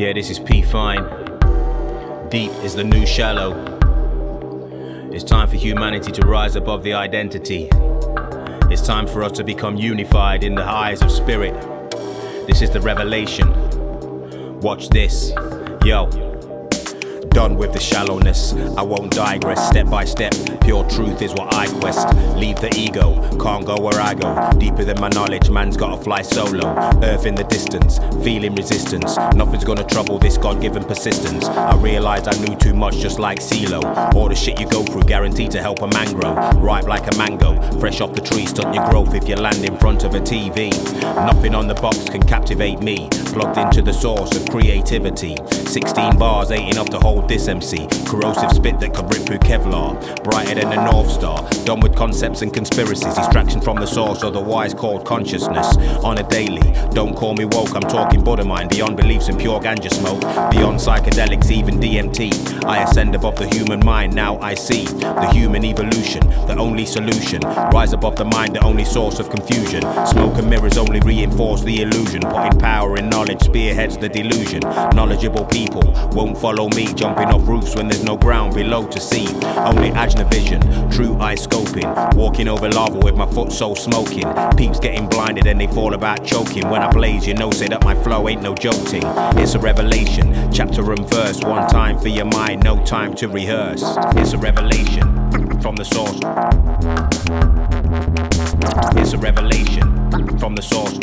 Yeah, this is P Fine. Deep is the new shallow. It's time for humanity to rise above the identity. It's time for us to become unified in the eyes of spirit. This is the revelation. Watch this. Yo. Done with the shallowness. I won't digress step by step. Pure truth is what I quest. Leave the ego, can't go where I go. Deeper than my knowledge, man's gotta fly solo. Earth in the distance, feeling resistance. Nothing's gonna trouble this God given persistence. I realized I knew too much, just like CeeLo. All the shit you go through, guaranteed to help a man grow. Ripe like a mango, fresh off the tree, stunt your growth if you land in front of a TV. Nothing on the box can captivate me. Plugged into the source of creativity. 16 bars, 8 enough to this MC. Corrosive spit that could rip through Kevlar. Brighter than the North Star. Done with concepts and conspiracies. Distraction from the source, otherwise called consciousness. On a daily, don't call me woke. I'm talking mind. Beyond beliefs and pure ganja smoke. Beyond psychedelics, even DMT. I ascend above the human mind. Now I see the human evolution, the only solution. Rise above the mind, the only source of confusion. Smoke and mirrors only reinforce the illusion. Putting power in knowledge spearheads the delusion. Knowledgeable people won't follow me. Jumping off roofs when there's no ground below to see. Only Ajna vision, true eye scoping. Walking over lava with my foot so smoking. Peeps getting blinded and they fall about choking. When I blaze, you know, say that my flow ain't no joking. It's a revelation, chapter and verse. One time for your mind, no time to rehearse. It's a revelation from the source. It's a revelation from the source.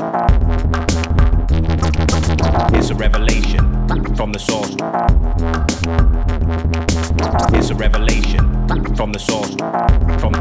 It's a revelation from the source. It's a revelation from the source. From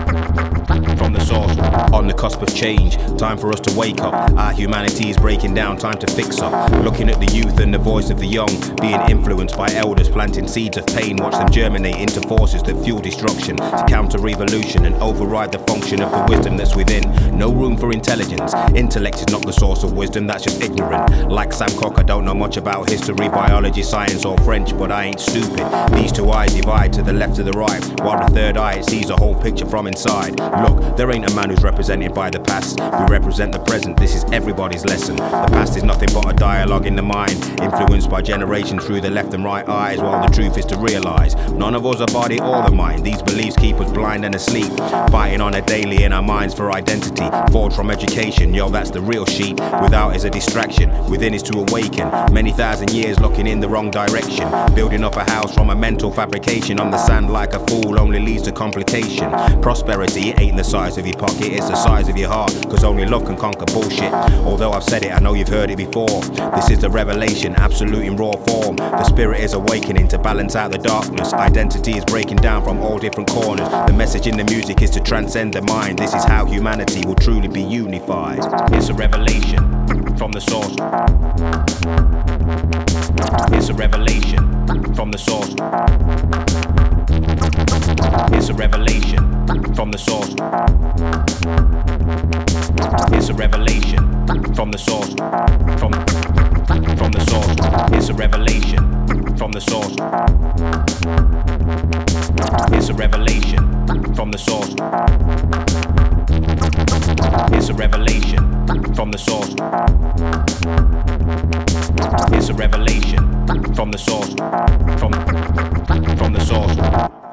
from the source. On the cusp of change, time for us to wake up. Our humanity is breaking down, time to fix up. Looking at the youth and the voice of the young, being influenced by elders, planting seeds of pain. Watch them germinate into forces that fuel destruction, to counter revolution and override the function of the wisdom that's within. No room for intelligence. Intellect is not the source of wisdom, that's just ignorant. Like Sam Cooke, I don't know much about history, biology, science, or French, but I ain't stupid. These two eyes divide to the left to the right, while the third eye sees a whole picture from inside. Look, there ain't a man who's represented by the past. We represent the present. This is everybody's lesson. The past is nothing but a dialogue in the mind, influenced by generations through the left and right eyes, while the truth is to realize none of us are body or the mind. These beliefs keep us blind and asleep, fighting on a daily in our minds for identity. Forged from education, yo, that's the real sheet. Without is a distraction, within is to awaken. Many thousand years looking in the wrong direction, building up a house from a mental fabrication on the sand like a fool only leads to complication. Prosperity ain't the size of your pocket, it's the size of your heart. Cause only love can conquer bullshit. Although I've said it, I know you've heard it before. This is the revelation, absolute in raw form. The spirit is awakening to balance out the darkness. Identity is breaking down from all different corners. The message in the music is to transcend the mind. This is how humanity will truly be unified. It's a revelation from the source. It's a revelation from the source. It's a revelation from the source. It's a revelation from the source. From from the source. It's a revelation from the source. It's a revelation from the source. It's a revelation from the source. It's a revelation from the source. From from the source.